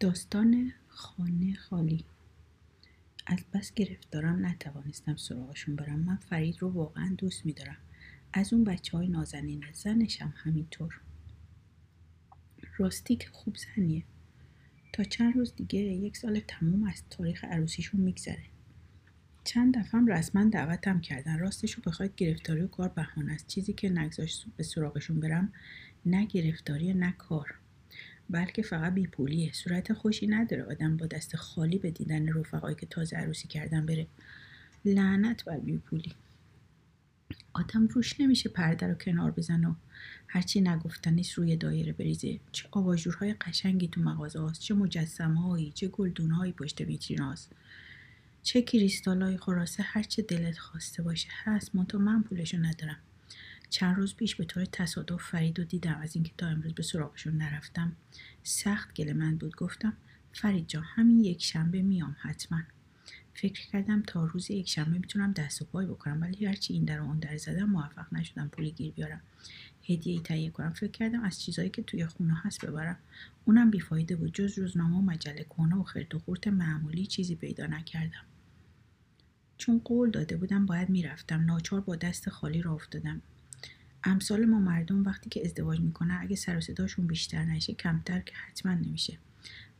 داستان خانه خالی. از بس گرفتارم نتوانستم سراغشون برم. من فرید رو واقعا دوست میدارم. از اون بچه های نازنین زنشم همینطور. راستی که خوب زنیه. تا چند روز دیگه یک سال تموم از تاریخ عروسیشون میگذره. چند دفعه رسما دعوتم کردن. راستش رو بخواید گرفتاری و کار بهانه است. چیزی که نگذاشت به سراغشون برم نه گرفتاری نه کار. بلکه فقط بیپولیه صورت خوشی نداره آدم با دست خالی به دیدن رفقایی که تازه عروسی کردن بره. لعنت بر بیپولی آدم روش نمیشه پرده رو کنار بزن و هرچی نگفتنیست روی دایره بریزه. چه آواژورهای قشنگی تو مغازه هاست چه مجسمه هایی چه گلدون هایی پشت ویترین هاست. چه کریستال های خلاصه هرچه دلت خواسته باشه. هست منتها من پولشو ندارم. چند روز پیش به طور تصادف فرید رو دیدم. از اینکه تا امروز به سراغشون نرفتم سخت گل من بود. گفتم فرید جان همین یک شنبه میام حتما. فکر کردم تا روز یک شنبه می‌تونم دست و پای بکنم ولی هرچی این در و اون در زدم موفق نشدم پولی گیر بیارم. هدیه ای تهیه کنم. فکر کردم از چیزایی که توی خونه هست ببرم. اونم بیفایده بود. جز روزنامه و مجله کنه و خرد و خورت معمولی چیزی پیدا نکردم. چون قول داده بودم باید می‌رفتم. ناچار با دست خالی را افتادم. امثال ما مردم وقتی که ازدواج می‌کنن اگه سر و صداشون بیشتر نشه کمتر که حتما نمیشه.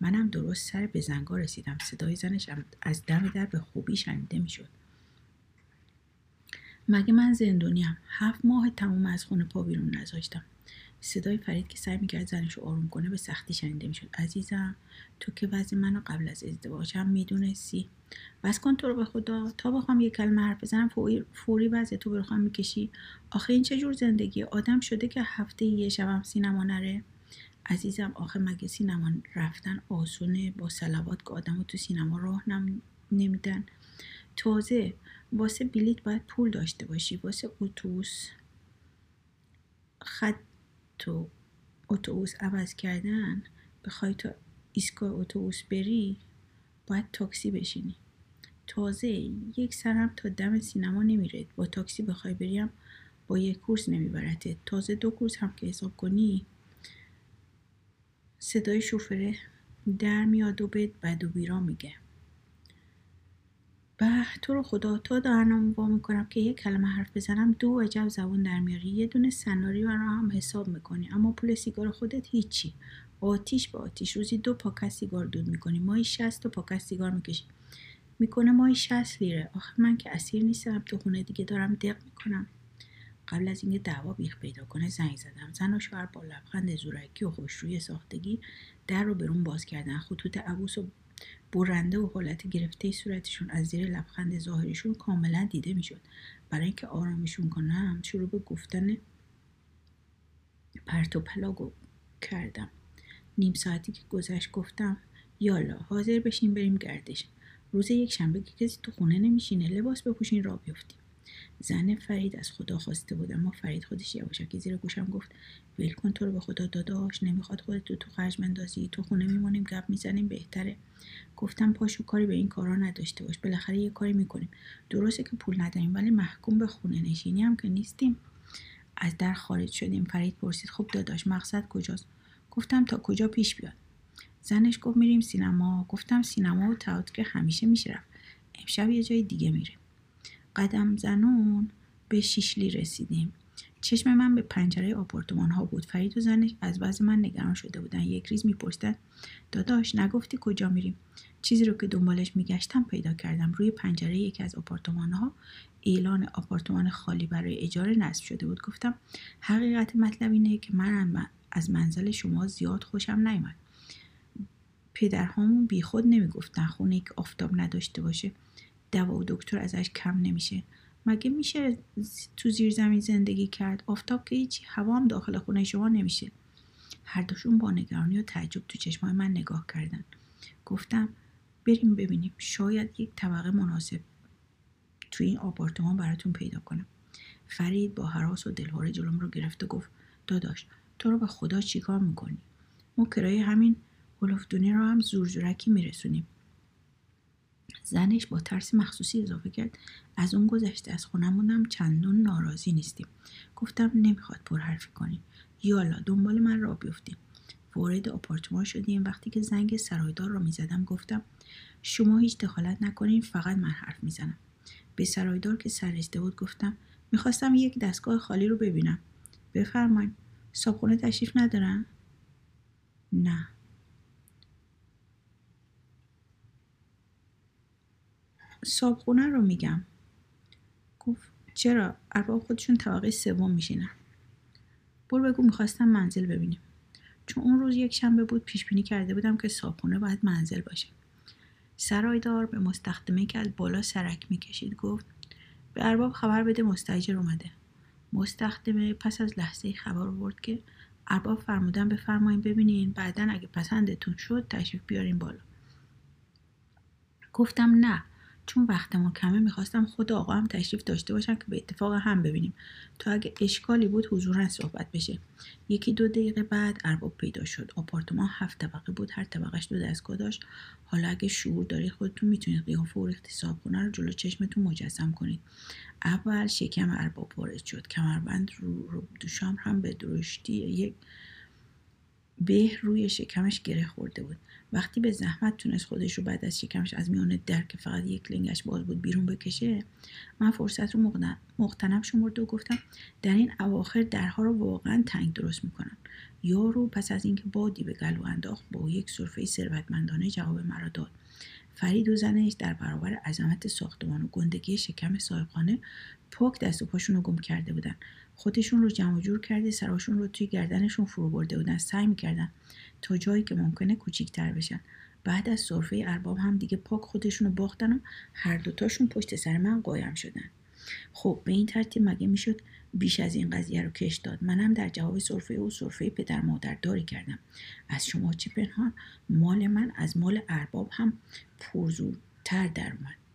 منم درست سر به زنگا رسیدم. صدای زنش از دم در به خوبی شنیده می‌شد. مگه من زندونیم؟ هفت ماه تموم از خونه پا بیرون نذاشتم. صدای فرید که سعی می‌کرد زنش رو آروم کنه به سختی شنیده می‌شد. عزیزم تو که وضع منو قبل از ازدواجم می‌دونستی. بس کن تو رو به خدا. تا بخوام یه کلمه حرف بزنم فوری, وضع تو بخوام می‌کشی. آخه این چه جور زندگی؟ آدم شده که هفته یه شبم سینما نره. عزیزم آخه مگه سینما رفتن آسونه با سلوات که آدم تو سینما راه نمیدن؟ تازه واسه بلیت باید پول داشته باشی. واسه اتوبوس خط تو اتوبوس عوض کردن بخوای تا ایستگاه اتوبوس بری باید تاکسی بشینی. تازه یک سرم تا دم سینما نمیره. با تاکسی بخوای بریم با یک کورس نمیبرته تازه دو کورس هم که حساب کنی صدای شوفره در میاد و بد بد و بیرا میگه. به تو رو خدا تا دهنم وا می‌کنم که یک کلمه حرف بزنم دو عجب زبون در میاری یه دونه سناریو رو هم حساب می‌کنی اما پول سیگار خودت هیچی. آتیش به آتیش روزی دو پاکت سیگار دود می‌کنی ماهی شست تا پاکت سیگار می‌کشی. می‌کنه ماهی شست لیره. آخه من که اسیر نیستم تو خونه دیگه دارم دق می‌کنم. قبل از اینکه دعوا بیخ پیدا کنه زنگ زدم. زن و شوهر با لبخند زورکی و خوشروی ساختگی در رو برون باز کردن. خطوط عبوس و برنده و حالت گرفته صورتشون از زیر لبخند ظاهریشون کاملا دیده می‌شد. برای اینکه آرامشون کنم شروع به گفتن پرت و پلا کردم. نیم ساعتی که گذشت گفتم یالا حاضر بشین بریم گردش. روز یک شنبه که کسی تو خونه نمیشینه لباس بپوشین را بیفتیم. زن فرید از خدا خواسته بود اما فرید خودش یواشکی زیر گوشم گفت ول کن تو رو به خدا داداش نمی‌خواد خودت تو تو خرج مندازی تو خونه میمونیم گپ می‌زنیم بهتره. گفتم پاشو کاری به این کارا نداشته باش بالاخره یه کاری می‌کنیم. درسته که پول نداریم ولی محکوم به خونه نشینی هم که نیستیم. از در خارج شدیم فرید پرسید خب داداش مقصد کجاست؟ گفتم تا کجا پیش بیاد؟ زنش گفت میریم سینما. گفتم سینما و تئاتر همیشه میشه امشب یه جای دیگه میریم. قدم زنون به شیشلی رسیدیم. چشم من به پنجره آپارتمان ها بود. فرید و زنش از بعض من نگران شده بودن. یک ریز میپرسیدن داداش نگفتی کجا میریم؟ چیزی رو که دنبالش میگشتم پیدا کردم. روی پنجره یکی از آپارتمان ها اعلان آپارتمان خالی برای اجاره نصب شده بود. گفتم حقیقت مطلب اینه که من از منزل شما زیاد خوشم نیومد. پدرهامون بیخود نمی‌گفتن. خونه که آفتاب نداشته باشه. دوا و دکتر ازش کم نمیشه. مگه میشه تو زیر زمین زندگی کرد؟ آفتاب که هیچی هوا هم داخل خونه شما نمیشه. هر دوشون با نگرانی و تعجب تو چشمای من نگاه کردن. گفتم بریم ببینیم. شاید یک طبقه مناسب تو این آپارتمان براتون پیدا کنم. فرید با حراس و دلهوره جلوم رو گرفت و گفت داداش تو رو به خدا چیکار می‌کنی؟ ما کرایه همین هلفدونی رو هم زورزورکی میرسونیم. زنش با ترس مخصوصی اضافه کرد. از اون گذشته از خونمونم چندون ناراضی نیستیم. گفتم نمی‌خواد پرحرفی کنیم. یالا دنبال من را بیفتیم. وارد آپارتمان شدیم. وقتی که زنگ سرایدار را می‌زدم گفتم شما هیچ دخالت نکنین فقط من حرف می‌زنم. به سرایدار که سررسیده بود گفتم می‌خواستم یک دستگاه خالی رو ببینم. بفرمایید. صابخونه تشریف ندارن؟ نه. صابخونه رو میگم. گفت چرا؟ ارباب خودشون طبقه سوم میشینن. برو بگو می‌خواستم منزل ببینیم. چون اون روز یک شنبه بود پیش بینی کرده بودم که صابخونه باید منزل باشه. سرایدار به مستخدمه که از بالا سرک می‌کشید گفت به ارباب خبر بده مستجر اومده. مستخدمه پس از لحظه خبر آورد که ارباب فرمودن بفرمایین ببینین بعدا اگه پسندتون شد تشریف بیارین بالا. گفتم نه. چون وقتمون کمه می‌خواستم خود آقا هم تشریف داشته باشم که به اتفاق هم ببینیم. تا اگه اشکالی بود حضورا صحبت بشه. یکی دو دقیقه بعد ارباب پیدا شد. آپارتمان هفت طبقه بود. هر طبقهش دو دستگاه داشت. حالا اگه شعور دارید خودتون می‌تونید قیافه و اقتصاب کنه رو جلو چشمتون مجسم کنید. اول شکم ارباب وارد شد. کمربند رو, رو دوشام هم به درشتی یک به روی شکمش گره خورده بود. وقتی به زحمت تونست خودش رو بعد از شکمش از میان در که فقط یک لنگش باز بود بیرون بکشه من فرصت رو مختنم شمرده و گفتم در این اواخر درها رو واقعا تنگ درست می‌کنن. یارو پس از اینکه بادی به گلو انداخت با یک صرفه ثروتمندانه جواب مرا داد. فرید و زنش در برابر عظمت ساختمان و گندگی شکم صاحبخانه پاک دست و پاشون رو گم کرده بودن. خودشون رو جمع جور کرده سراشون رو توی گردنشون فرو برده بودن سعی می‌کردن تا جایی که ممکنه کوچیکتر بشن. بعد از صرفه ارباب هم دیگه پاک خودشون رو باختن و هر دوتاشون پشت سر من قایم شدن. خب به این ترتیب مگه می‌شد بیش از این قضیه رو کش داد؟ منم در جواب صرفه او صرفه پدر مادر داری کردم. از شما چی پنهان؟ مال من از مال ارباب هم پرزورتر در اومد.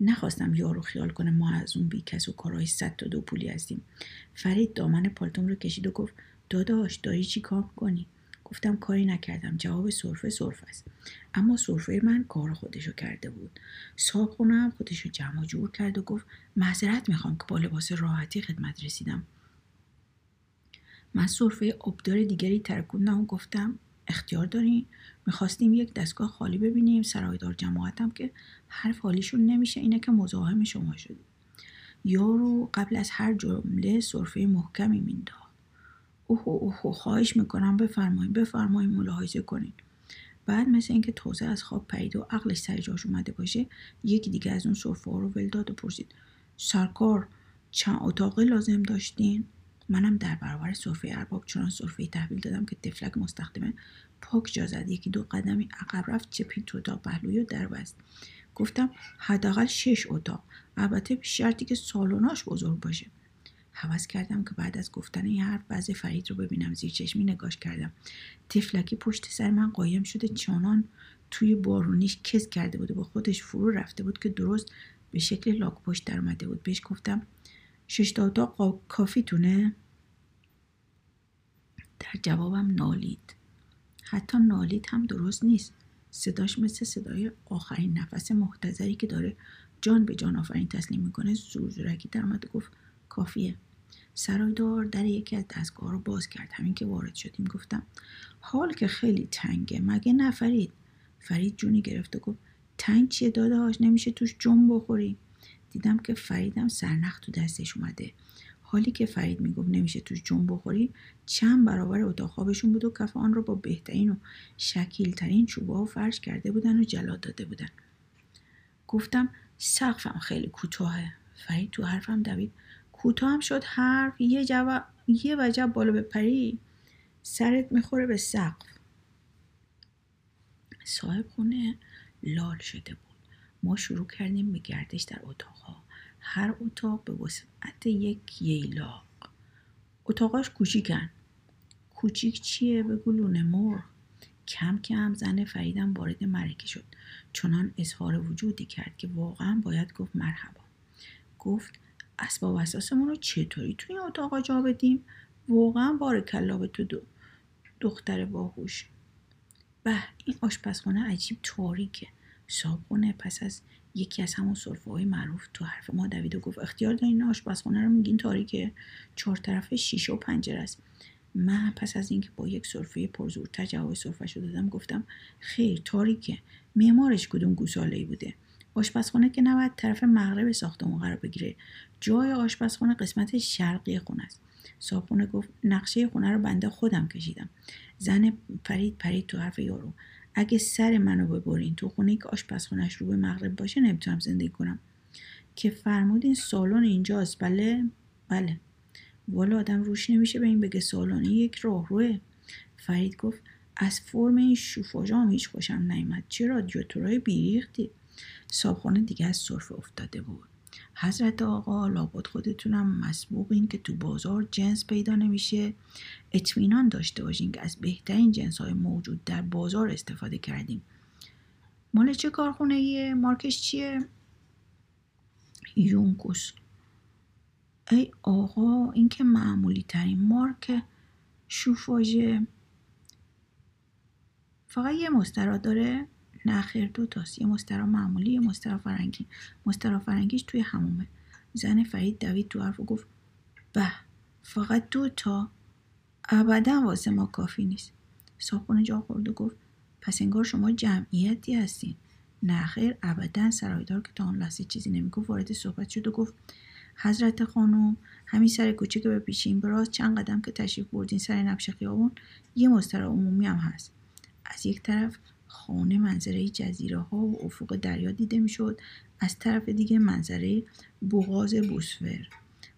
نخواستم یارو خیال کنه ما از اون بیکس و کارهای صد تا دو پولی هستیم. فرید دامن پالتوم رو کشید و گفت داداش داری چی کار کنی گفتم کاری نکردم جواب صرفه صرف است. اما صرفه من کار خودشو کرده بود. صاحب خونه هم خودشو جمع جور کرد و گفت معذرت می‌خوام که با لباس راحتی خدمت رسیدم. من صرفه آبدار دیگری ترکوندم و گفتم اختیار دارین می‌خواستیم یک دستگاه خالی ببینیم سرایدار جماعتم که حرف حالیشون نمیشه اینه که مزاحم شما شدیم یارو قبل از هر جمله صرفه محکمی مینداخت. اوه اوه خواهش می‌کنم بفرمایید بفرمایید ملاحظه کنید بعد مثل اینکه توزه از خواب پرید و عقلش سر جاش اومده باشه یکی دیگه از اون صرفه ها رو ول داد و پرسید سرکار چند اتاقه لازم داشتین؟ منم در برابر صرفه ارباب چنان صرفه تحویل دادم که تفلک مستخدمه پاک جا زد یکی دو قدمی عقب رفت چپید تو اتاق پهلوی و در بست. گفتم حداقل شش اتاق. البته شرطی که سالوناش بزرگ باشه. حوض کردم که بعد از گفتن این حرف وضع فرید رو ببینم زیر چشمی نگاش کردم. تفلکی پشت سر من قایم شده چانان توی بارونیش کس کرده بود و با خودش فرو رفته بود که درست به شکل لاک پشت در اومده بود. بهش گفتم شش تا اتاق کافیتونه؟ در جوابم نالید. حتی نالید هم درست نیست. صداش مثل صدای آخرین نفس محتظری که داره جان به جان آفرین تسلیم می‌کنه. زور زورکی در اومد گفت کافیه. سرایدار در یکی از دستگاه رو باز کرد. همین که وارد شدیم گفتم حال که خیلی تنگه. مگه نفرید فرید؟ جونی گرفت و گفت تنگ چیه داداش؟ نمیشه توش جنب بخوری؟ دیدم که فریدم سرنخ تو دستش اومده. حالی که فرید می‌گفت نمیشه توش جون بخوری چند برابر اتاق خوابشون بود و کف آن رو با بهترین و شکیلترین چوبه و فرش کرده بودن و جلاد داده بودن. گفتم سقفم خیلی کوتاهه. فرید تو حرفم دوید کوتاه هم شد حرف یه جواب یه وجب بالا بپری سرت می‌خوره به سقف. صاحب خونه لال شده بود. ما شروع کردیم به گردش در اتاقها. هر اتاق به وسعت یک ییلاق. اتاقاش کوچیکن. کوچیک چیه؟ بگو لونه مرغ. کم کم زن فریدم وارد مرکه شد. چنان اظهار وجودی کرد که واقعا باید گفت مرحبا. گفت اسباب اساسمون رو چطوری توی اتاقا جا بدیم؟ واقعا بار کلا به تو دو دختر باهوش. به این آشپزخانه عجیب تاریکه. صابخونه پس از یکی از همون صرفه های معروف تو حرف ما دوید و گفت اختیار دارین آشپزخانه رو میگین تاریکه چهار طرف شیشه و پنجره است. من پس از اینکه با یک صرفه پرزورتر جواب صرفش رو دادم گفتم خیر تاریکه. معمارش کدوم گوساله بوده؟ آشپزخونه که نباید طرف مغرب ساختمون قرار بگیره. جای آشپزخونه قسمت شرقی خونه است. صابخونه گفت نقشه خونه رو بنده خودم کشیدم. زن فرید پرید تو حرف یارو. اگه سر منو ببرین تو خونه که آشپزخونهش رو به مغرب باشه نمی‌تونم زندگی کنم. که فرمودین سالن اینجاست. بله بله. والا آدم روش نمیشه به این بگه سالن. یک راهروه. فرید گفت از فرم این شوفاژام هیچ خوشم نیامد چرا؟ رادیاتورهای بیریختی. صابخانه دیگه از صرف افتاده بود. حضرت آقا لابد خودتونم مسبوقین که تو بازار جنس پیدا نمیشه. اطمینان داشته باشین که از بهترین جنس های موجود در بازار استفاده کردیم. مال چه کارخونه ایه؟ مارکش چیه؟ یونکوس. ای آقا این که معمولی ترین مارک شوفاژه. فقط یه مسترا داره؟ نه خیر دو تاست. یه مسترا معمولی یه مسترا فرنگی مسترا فرنگیش توی همومه. زن فرید دوید تو حرف و گفت به فقط دو تا. ابدا واسه ما کافی نیست. صاحبخونه جا خورد و گفت پس انگار شما جمعیتی هستین. نه خیر ابدا. سرایدار که تا آن لحظه چیزی نمی‌گفت وارد صحبت شد و گفت حضرت خانم همین سر کوچه که به پیشین براز چند قدم که تشریف بردین سر نبش خیابون یه مسترا عمومی هم هست. از یک طرف خانه منظره جزیره ها و افق دریا دیده می‌شد. از طرف دیگه منظره بغاز بوسفر.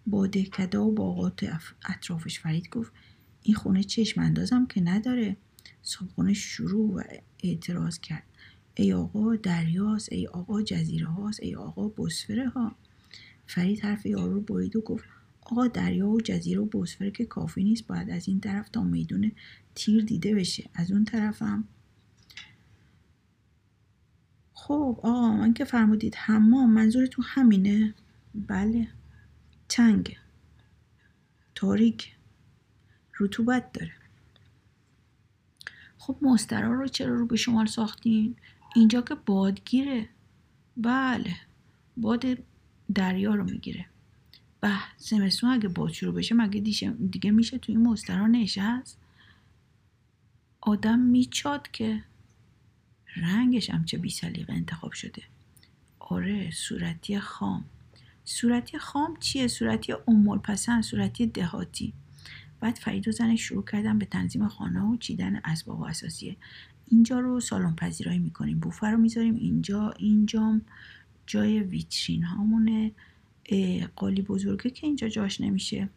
با دهکده و باغات اطرافش فرید گفت این خونه چشم اندازم که نداره. صبحونه شروع و اعتراض کرد. ای آقا دریاست ای آقا جزیره هاست ای آقا بوسفره ها فرید حرف یارو رو برید و گفت آقا دریا و جزیره و بوسفره که کافی نیست باید از این طرف تا میدون تیر دیده بشه. از اون طرفم. خب آقا من که فرمودید. حمام منظورتون همینه؟ بله. تنگ تاریک. رطوبت داره. خب مسترا رو چرا رو به شمال ساختین؟ اینجا که بادگیره بله. باد دریا رو می‌گیره. به زمستون اگه باد شروع بشه مگه دیگه میشه توی این مسترا نشست؟ آدم میچاد که. رنگش هم چه بی انتخاب شده. آره صورتی خام. صورتی خام چیه؟ صورتی امول پسند صورتی دهاتی. بعد فرید و زنش شروع کردن به تنظیم خانه و چیدن اسباب و اساسیه. اینجا رو سالن پذیرایی می‌کنیم. بوفر رو می‌ذاریم اینجا. اینجا جای ویترین هامونه. قالی بزرگه که اینجا جاش نمیشه.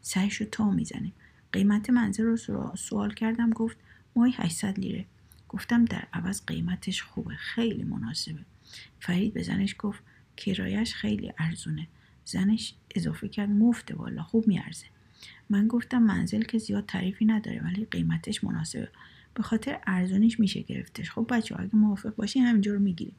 سعیش رو تا می‌زنیم. قیمت منظر رو سوال کردم گفت مای 800 لیره. گفتم در عوض قیمتش خوبه خیلی مناسبه. فرید به زنش گفت کرایش خیلی ارزونه. زنش اضافه کرد مفته والا خوب میارزه. من گفتم منزل که زیاد تعریفی نداره ولی قیمتش مناسبه. به خاطر ارزونیش میشه گرفتش. خب بچه اگه موافق باشی همینجا رو می‌گیریم.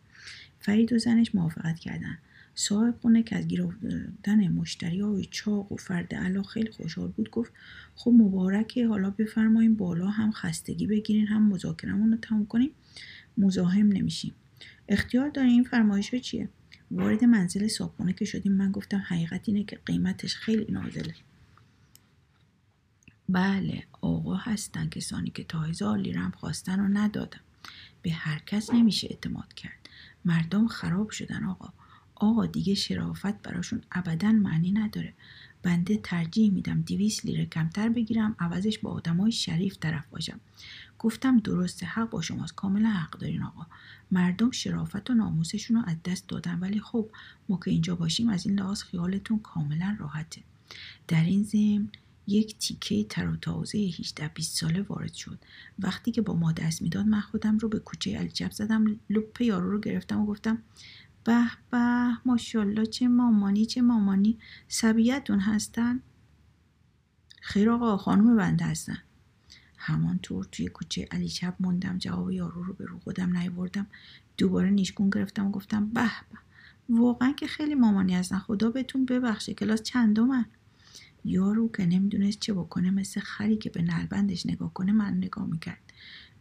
فرید و زنش موافقت کردن. صاحب خونه که از گرفتن مشتری های چاق و فرد علا خیلی خوشحال بود گفت خب مبارکه حالا بفرماییم بالا هم خستگی بگیرین هم مذاکرمون رو تموم کنیم. مزاحم نمیشیم. اختیار داریم این فرمایش ها چیه؟ وارد منزل صابخونه که شدیم. من گفتم حقیقت اینه که قیمتش خیلی نازله. بله آقا هستن کسانی که تا هزار لیرم خواستن و ندادم به هر کس نمیشه اعتماد کرد. مردم خراب شدن آقا. آقا دیگه شرافت براشون ابدا معنی نداره. بنده ترجیح میدم دیویس لیره کمتر بگیرم عوضش با آدمای شریف طرف باشم. گفتم درسته حق با شماست. کاملا حق دارین آقا. مردم شرافت و ناموسشون رو از دست دادن. ولی خب ما که اینجا باشیم از این لحاظ خیالتون کاملا راحته. در این ضمن یک تیکه تر و تازه 18 20 ساله وارد شد. وقتی که با ما دست می‌داد من خودم رو به کوچه الجب زدم لپ یارو رو گرفتم و گفتم به به ماشالله چه مامانی چه مامانی. سبیتون هستن؟ خیر آقا خانم بنده هستن. همانطور توی کوچه علی چپ موندم جواب یارو رو به رو خودم نیوردم دوباره نیشگون گرفتم و گفتم به به. واقعا که خیلی مامانی هستن. خدا بهتون ببخشه کلاس چندمن یارو که نمی‌دونست چه بکنه مثل خری که به نلبندش نگاه کنه من نگاه می‌کرد.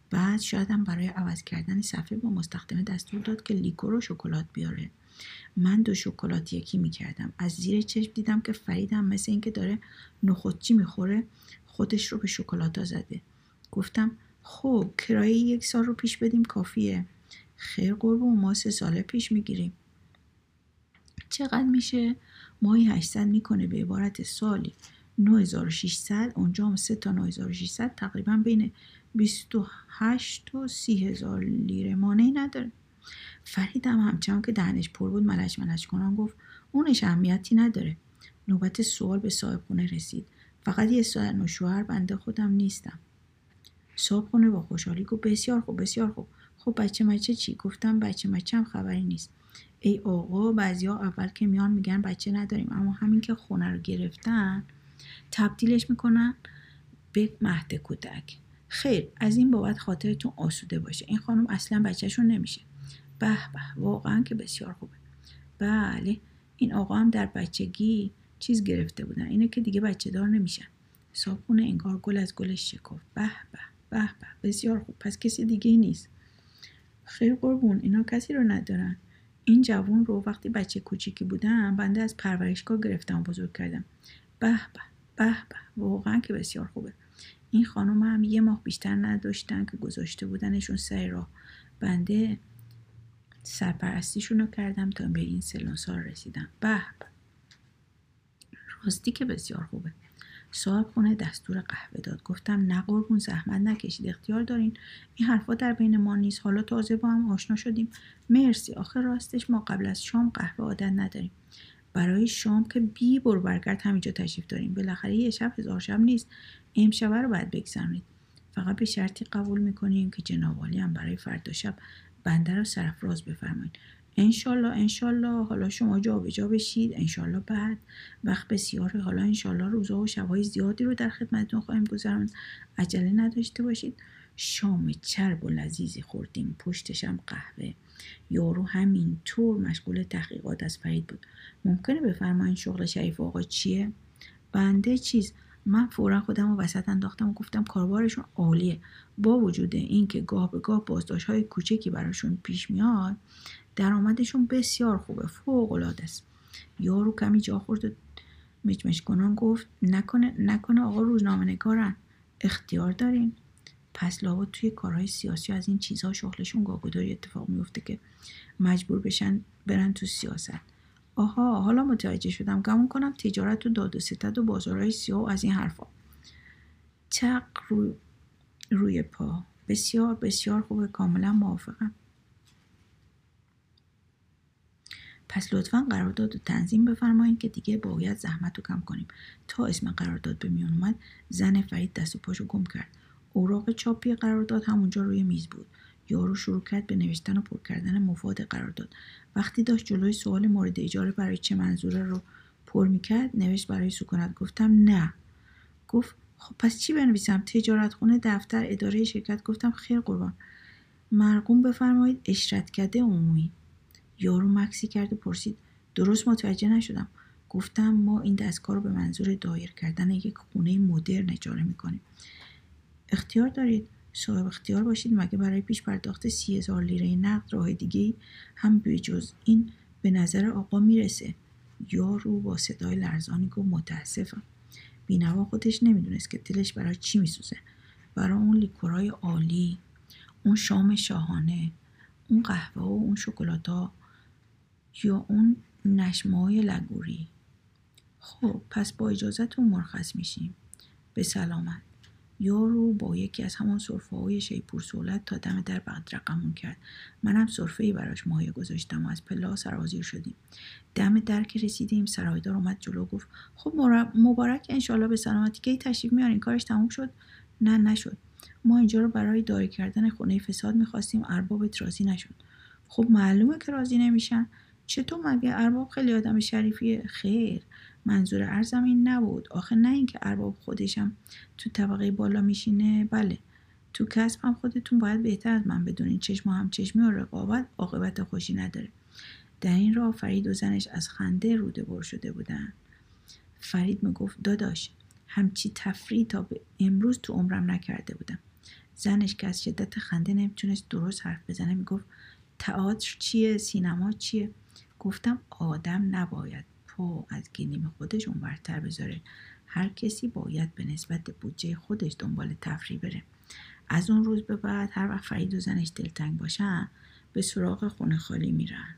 بعد شایدم برای عوض کردن صفحه با مستخدمه دستور داد که لیکور و شکلات بیاره. من دو شکلات یکی می‌کردم. از زیر چشم دیدم که فریدم مثل اینکه داره نخودچی می‌خوره خودش رو به شکلاتا زده. گفتم خب کرایه یک سال رو پیش بدیم کافیه. خیر قربون ما سه ساله پیش می‌گیریم. چقدر میشه؟ ماهی 800 می‌کنه به عبارت سالی. 9600 اونجا هم 3 تا 9600 تقریبا بین 28 و 30 هزار لیره مانعی نداره. فریدم همچنان که دهنش پر بود ملش ملش کنان گفت اونش اهمیتی نداره. نوبت سوال به صاحب خونه رسید. فقط یه ساعت و بنده خودم نیستم. صاحب خونه با خوشحالی گفت بسیار خوب بسیار خوب. خب بچه مچه چی؟ گفتم بچه مچه هم خبری نیست. ای آقا بعضیا اول که میان میگن بچه نداریم. اما همین که خونه رو گرفتن تبدیلش می‌کنن به مهد کودک. خیر از این بابت خاطرتون آسوده باشه. این خانم اصلا بچهشون نمیشه. به به واقعا که بسیار خوبه. بله این آقا هم در بچگی چیز گرفته بودن. اینه که دیگه بچه دار نمیشن. صابخونه انگار گل از گلش شکفت به به به به بسیار خوب. پس کسی دیگه نیست. خیر قربون اینا کسی رو ندارن. این جوون رو وقتی بچه کوچیکی بودم بنده از پرورشگاه گرفتم بزرگ کردم. به به به به واقعا که بسیار خوبه. این خانم هم یه ماه بیشتر نداشتن که گذاشته بودنشون سر راه بنده سرپرستیشون رو کردم تا به این سلون سال رسیدم. به. راستی که بسیار خوبه. صاحب خونه دستور قهوه داد. گفتم نه قربون زحمت نکشید. اختیار دارین. این حرفا در بین ما نیست. حالا تازه با هم آشنا شدیم. مرسی. آخه راستش ما قبل از شام قهوه عادت نداریم. برای شام که بی بر برگرد همینجا تشریف داریم. بالاخره یه شب هزار شب نیست. امشب رو باید بگذرونید. فقط به شرطی قبول می‌کنیم که جنابالی هم برای فردا شب بنده رو سرفراز بفرمایید. انشالله انشالله. حالا شما جا به جا بشید. انشالله بعد. وقت بسیاره. حالا انشالله روزها و شبهای زیادی رو در خدمتتون خواهیم گذارن عجله نداشته باشید. شام چرب و لذیذی خوردیم. پشتشم قهوه. یارو همین طور مشغول تحقیقات از فرید بود. ممکنه بفرمایید شغل شریف آقا چیه؟ بنده چیز من فورا خودم رو وسط انداختم و گفتم کاربارشون عالیه. با وجود اینکه گاه به گاه بازداشت های کوچکی براشون پیش میاد درآمدشون بسیار خوبه. فوق العاده است. یارو کمی جا خورد و مچمچ کنان گفت نکنه نکنه آقا روزنامه نگارن اختیار دارین؟ پس لابد توی کارهای سیاسی از این چیزها شغلشون گاگوداری اتفاق میفته که مجبور بشن برن تو سیاست. آها حالا متوجه شدم. گمون کنم تجارت و داد و ستد و بازارهای سیاه از این حرفا. چق روی, روی پا. بسیار بسیار خوبه. کاملا موافقم. پس لطفا قرارداد و تنظیم بفرمایید که دیگه باید زحمت رو کم کنیم. تا اسم قرارداد به میان اومد زن فرید دست و پاشو گم کرد. اوراق چاپی قرارداد همونجا روی میز بود. یارو شروع کرد به نوشتن و پر کردن مفاد قرارداد وقتی داشت جلوی سوال مورد اجاره برای چه منظوره رو پر می‌کرد نوشت برای سکونت گفتم نه. گفت خب پس چی بنویسم؟ تجارت خونه دفتر اداره شرکت؟ گفتم خیر قربان. مرقوم بفرمایید اشرتکده عمومی. یارو مکسی کرد و پرسید درست متوجه نشدم. گفتم ما این دستگاه رو به منظور دایر کردن یک خونه مدرن اجاره می‌کنیم. اختیار دارید. صاحب اختیار باشید. مگه برای پیش پرداخت سی هزار لیره نقد راه دیگه هم به جز این به نظر آقا می‌رسه؟ یارو با صدای لرزانی گفت متاسفم. بینوا خودش نمی‌دونست که دلش برای چی میسوزه. برای اون لیکورای عالی اون شام شاهانه اون قهوه و اون شکلاتا یا اون نشمه های لگوری. خب پس با اجازتون مرخص میشیم. به سلامت. یارو با یکی از همان صرفه های شیپور سولت تا دم در بعد رقمون کرد. منم صرفه ای براش ماهی گذاشتم و از پلا سرازیر شدیم. دم در که رسیدیم سرایدار اومد جلو گفت خب مبارک انشالله به سلامتی. کی تشریف میارین؟ کارش تموم شد؟ نه نشد. ما اینجا رو برای داری کردن خونه فساد می‌خواستیم. اربابت راضی نشد. خب معلومه که راضی نمیشن. چطور مگه؟ ارباب خیلی آدم شریفی خیر. منظور ارزم این نبود. آخه نه اینکه ارباب خودشم تو طبقه بالا میشینه. بله. تو کسب هم خودتون باید بهتر از من بدونین. چشم هم چشمی و رقابت عاقبت خوشی نداره. در این راه فرید و زنش از خنده روده بر شده بودن. فرید می‌گفت داداش همچی تفریح تا به امروز تو عمرم نکرده بودم. زنش که از شدت خنده نمی‌تونست درست حرف بزنه می‌گفت تئاتر چیه؟ سینما چیه؟ گفتم آدم نباید پا از گلیم خودش اونورتر بذاره. هر کسی باید به نسبت بودجه خودش دنبال تفریح بره. از اون روز به بعد هر وقت فرید و زنش دلتنگ باشن به سراغ خونه خالی میرن.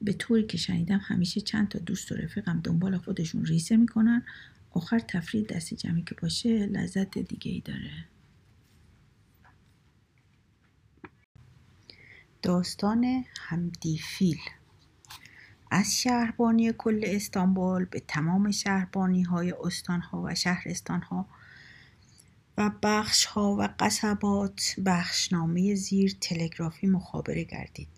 به طوری که شنیدم همیشه چند تا دوست و رفیقم دنبال خودشون ریسه می‌کنن آخر تفریح دست جمعی که باشه لذت دیگه ای داره. داستان همدیفیل از شهربانی کل استانبول به تمام شهربانی های استان ها و شهرستان ها و بخش ها و قصبات بخشنامه زیر تلگرافی مخابره گردید.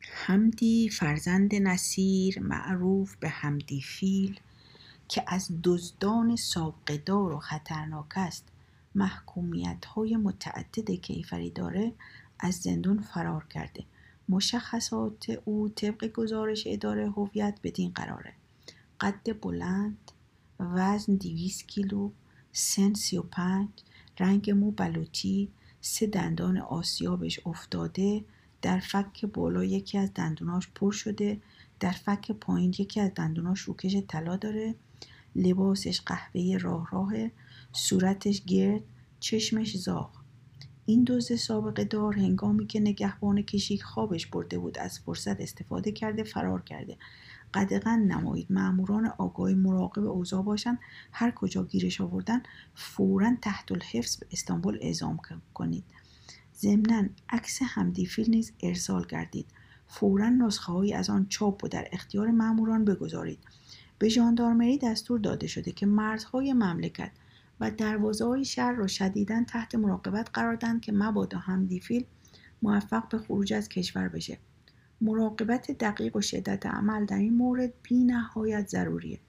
همدی فرزند نصیر معروف به همدی فیل که از دزدان ساقدار و خطرناک است محکومیت های متعدد کیفری داره از زندون فرار کرده. مشخصات او طبق گزارش اداره هویت بدین قراره. قد بلند وزن 200 کیلو سن 35 رنگ مو بلوطی سه دندان آسیابش افتاده در فک بالا یکی از دندوناش پر شده در فک پایین یکی از دندوناش روکش طلا داره. لباسش قهوه‌ای راه راهه صورتش گرد چشمش زاغ. این دوز سابقه دار هنگامی که نگهبان کشیک خوابش برده بود از فرصت استفاده کرده فرار کرده. قدغن نمایید. معموران آگاهی مراقب اوضاع باشند. هر کجا گیرش آوردن فورا تحت الحفظ به استانبول اعزام کنید. ضمنا عکس همدیفیل نیز ارسال گردید. فورا نسخه از آن چاپ و در اختیار معموران بگذارید. به ژاندارمری دستور داده شده که مرزهای مملکت و دروازه های شهر را شدیدا تحت مراقبت قرار دهند که مبادا همدیفیل موفق به خروج از کشور بشه. مراقبت دقیق و شدت عمل در این مورد بی نهایت ضروریه.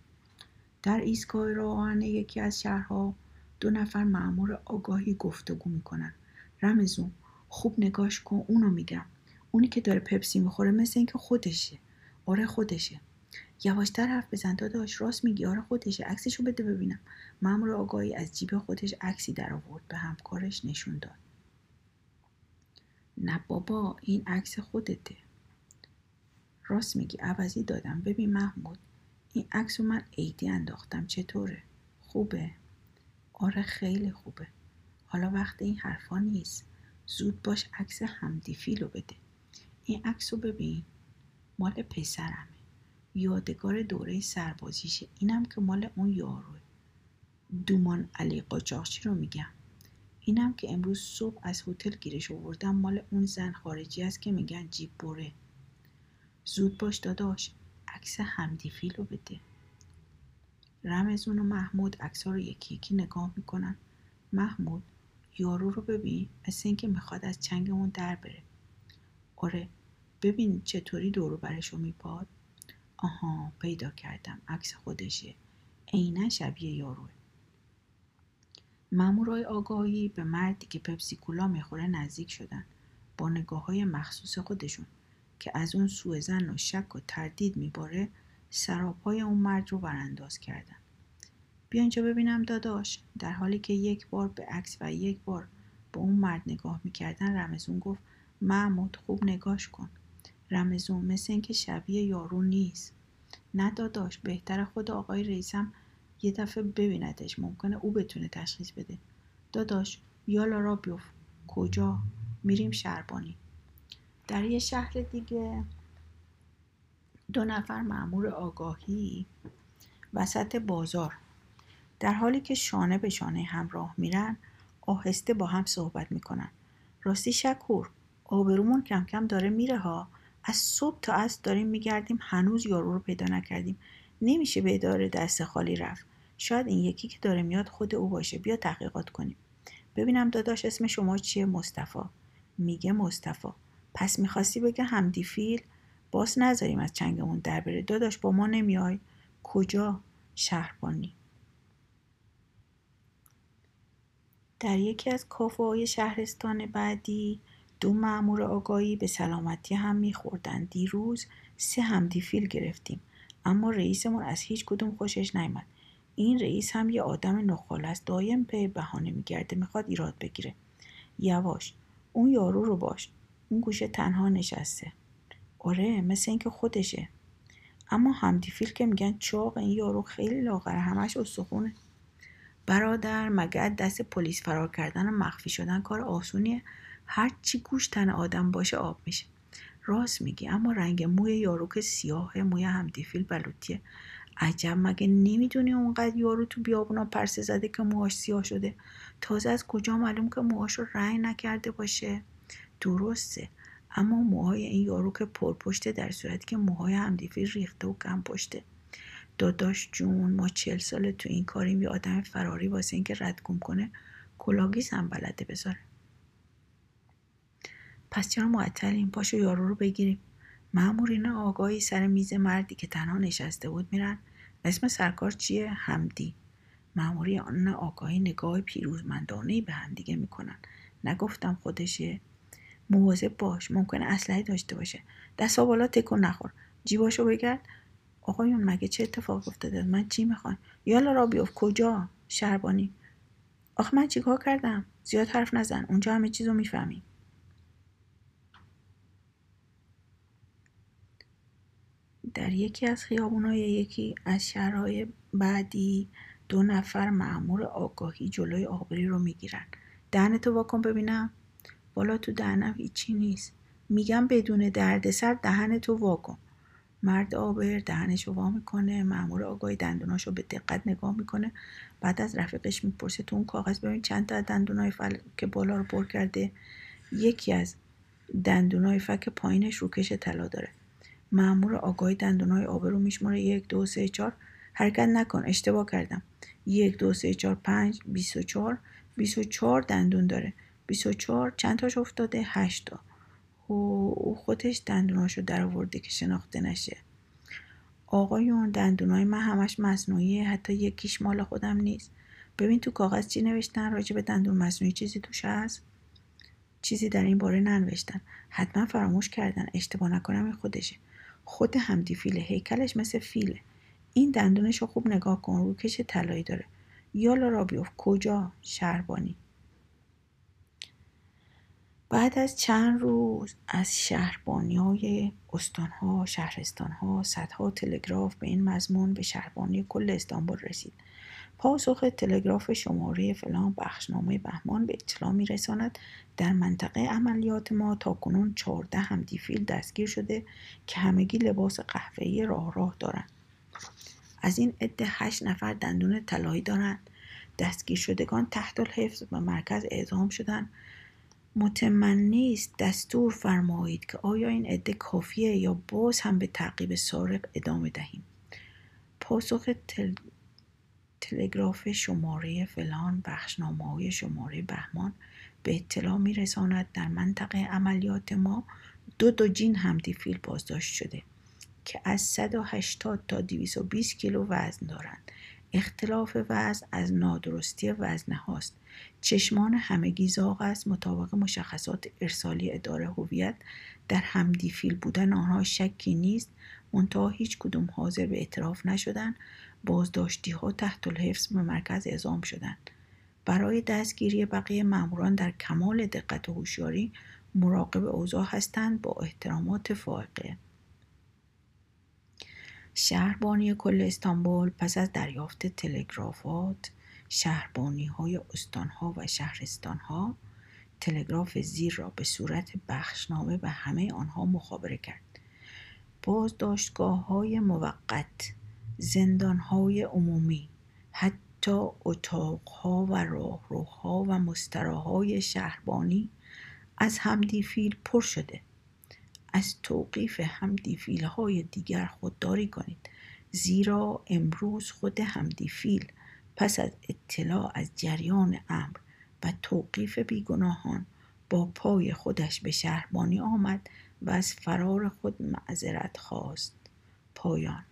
در ایستگاه راه یکی از شهرها دو نفر معمور آگاهی گفتگو می‌کنن رمزون خوب نگاش کن اونو میگم. اونی که داره پپسی می‌خوره مثل اینکه خودشه. آره خودشه. یواشتر حرف بزن داداش راست میگی. آره خودشه عکسشو بده ببینم. مامور آگاهی از جیب خودش عکسی در آورد به همکارش نشون داد. نه بابا این عکس خودته. راست میگی. عوضی دادم. ببین محمود این عکس رو من عیدی انداختم. چطوره؟ خوبه؟ آره خیلی خوبه. حالا وقت این حرفا نیست. زود باش عکس همدیفیلو بده. این عکس رو ببین. مال پسرمه یادگار دوره سربازیشه اینم که مال اون یاروه دومان علی قاچاقچی رو میگم. اینم که امروز صبح از هتل گیرش آوردم مال اون زن خارجی است که میگن جیب بره. زود باش داداش عکس همدیفیل رو بده. رمزون و محمود عکس رو یکی یکی نگاه می‌کنن. محمود یارو رو ببین مثل اینکه می‌خواد از چنگ اون در بره. آره ببین چطوری دورو برشو میپاد آها پیدا کردم. عکس خودشه. عینا شبیه یاروه. مامورای آگاهی به مردی که پپسی کولا می‌خوره نزدیک شدن. با نگاه های مخصوص خودشون که از اون سوء زن و شک و تردید میباره سراپای اون مرد رو برانداز کردن. بیا اینجا ببینم داداش؟ در حالی که یک بار به عکس و یک بار به اون مرد نگاه می‌کردن رمزون گفت محمود خوب نگاش کن. رمزون مثل اینکه شبیه یارو نیست. نه داداش بهتر خود آقای رئیسم یه دفعه ببیندش ممکنه او بتونه تشخیص بده. داداش یالا را بیوف کجا؟ میریم شربانی در یه شهر دیگه دو نفر معمور آگاهی. وسط بازار. در حالی که شانه به شانه همراه میرن آهسته با هم صحبت می‌کنن. راستی شکور آبرومون کم کم داره میره ها. از صبح تا از داریم میگردیم هنوز یارو رو پیدا نکردیم. نمیشه به اداره دست خالی رفت. شاید این یکی که داره میاد خود او باشه. بیا تحقیقات کنیم. ببینم داداش اسم شما چیه؟ مصطفی. میگه مصطفی. پس می‌خواستی بگه همدی فیل؟ باز نذاریم از چنگمون در بره. داداش با ما نمیای. کجا؟ شهربانی. در یکی از کافه های شهرستان بعدی دو مأمور آگاهی به سلامتی هم میخوردن. دیروز سه همدی فیل گرفتیم اما رئیسمون از هیچ کدوم خوشش نیامد این رئیس هم یه آدم نخال است دایم پی بهانه میگرده می‌خواد ایراد بگیره. یواش اون یارو رو باش. اون گوشه تنها نشسته. آره مثل اینکه خودشه. اما همدیفیل که میگن چاق این یارو خیلی لاغره همش استخونه. برادر مگه دست پلیس فرار کردن و مخفی شدن کار آسونیه؟ هر چی گوش تن آدم باشه آب میشه. راست میگی اما رنگ موی یارو که سیاهه موی همدیفیل بلوتیه عجب مگه نمی‌دونی اونقدر یارو تو بیابونا پرسه زده که موهاش سیاه شده؟ تازه از کجا معلوم که موهاش رو رنگ نکرده باشه؟ درسته اما موهای این یارو که پرپشته در صورتی که موهای همدیفیل ریخته و کم پشته. داداش جون ما چل ساله تو این کاریم یه آدم فراری واسه اینکه ردگم کنه کلاگیز هم بلده بذاره. پس چرا معطلیم؟ پاشو یارو رو بگیریم. مامورین آگاهی سر میز مردی که تنها نشسته بود میرن. اسم سرکار چیه؟ همدی ماموری آن آگاهی نگاه پیروزمندانه به هم دیگه می‌کنن. نگفتم خودشه. مواظب باش ممکنه اسلحه داشته باشه. دستا بالا تکون نخور. جیباشو بگرد. آقایون مگه چه اتفاق افتاده؟ من چی می‌خوام یالا را بیفت کجا؟ شربانی آخه من چیکار کردم؟ زیاد حرف نزن. اونجا همه چیزو می‌فهمی در یکی از خیابونای یکی از شهرهای بعدی دو نفر معمور آگاهی جلوی آبری رو می‌گیرن. دهنتو واکن ببینم. بالا تو دهنم هیچی نیست. میگم بدون دردسر دهنتو واکن مرد آبر دهنش رو وا می‌کنه مامور آگاهی دندوناش رو به دقت نگاه می‌کنه. بعد از رفیقش می‌پرسه تو اون کاغذ ببین چند تا دندونای فل که بالا رو پر کرده. یکی از دندونای فک پایینش روکش طلا داره. مامور آگاهی دندونای آبر رو میشماره. یک دو سه چهار. حرکت نکن. اشتباه کردم. یک دو سه چهار پنج بیست و چهار. بیست و چهار دندون داره. بیست و چهار چند تاش افتاده هشتا او خودش دندوناشو در آورده که شناخته نشه. آقایون دندونای من همش مصنوعیه. حتی یکیش مال خودم نیست. ببین تو کاغذ چی نوشتن؟ راجع به دندون مصنوعی چیزی توش هست؟ چیزی در این باره ننوشتن. حتما فراموش کردن. اشتباه نکنم این خودشه. خود همدی فیله هیکلش مثل فیله. این دندونش رو خوب نگاه کن روکش طلایی داره. یالا را بیفت کجا؟ شهربانی. بعد از چند روز از شهربانی های استان ها شهرستان ها صدها تلگراف به این مضمون به شهربانی کل استانبول رسید. پاسخ تلگراف شماره فلان بخشنامه بهمان به اطلاع می رساند در منطقه عملیات ما تا کنون چهارده همدیفیل دستگیر شده که همگی لباس قهوه‌ای راه راه دارند. از این عده هشت نفر دندون طلایی دارند. دستگیر شدگان تحت الحفظ به مرکز اعزام شدند. مطمئن است دستور فرمایید که آیا این عده کافیه یا باز هم به تعقیب سارق ادامه دهیم. پاسخ تل... تلگراف شماره فلان بخشنامه های شماره بهمان به اطلاع می رساند در منطقه عملیات ما دو دو جین همدیفیل بازداشت شده که از 180 تا 220 کیلو وزن دارند. اختلاف وزن از نادرستی وزنه هاست. چشمان همگی زاغ است. مطابق مشخصات ارسالی اداره هویت در همدیفیل بودن آنها شکی نیست. منتها هیچ کدوم حاضر به اعتراف نشدن بازداشتی ها تحت الحفظ به مرکز اعزام شدند. برای دستگیری بقیه ماموران در کمال دقت و هوشیاری مراقب اوضاع هستند با احترامات فائقه. شهربانی کل استانبول پس از دریافت تلگرافات شهربانی های استان ها و شهرستان ها تلگراف زیر را به صورت بخشنامه به همه آنها مخابره کرد. بازداشتگاه های موقت زندان های عمومی حتی اتاقها و راهروها و مستراهای شهربانی از همدیفیل پر شده. از توقیف همدیفیل های دیگر خودداری کنید زیرا امروز خود همدیفیل پس از اطلاع از جریان امر و توقیف بیگناهان با پای خودش به شهربانی آمد و از فرار خود معذرت خواست. پایان.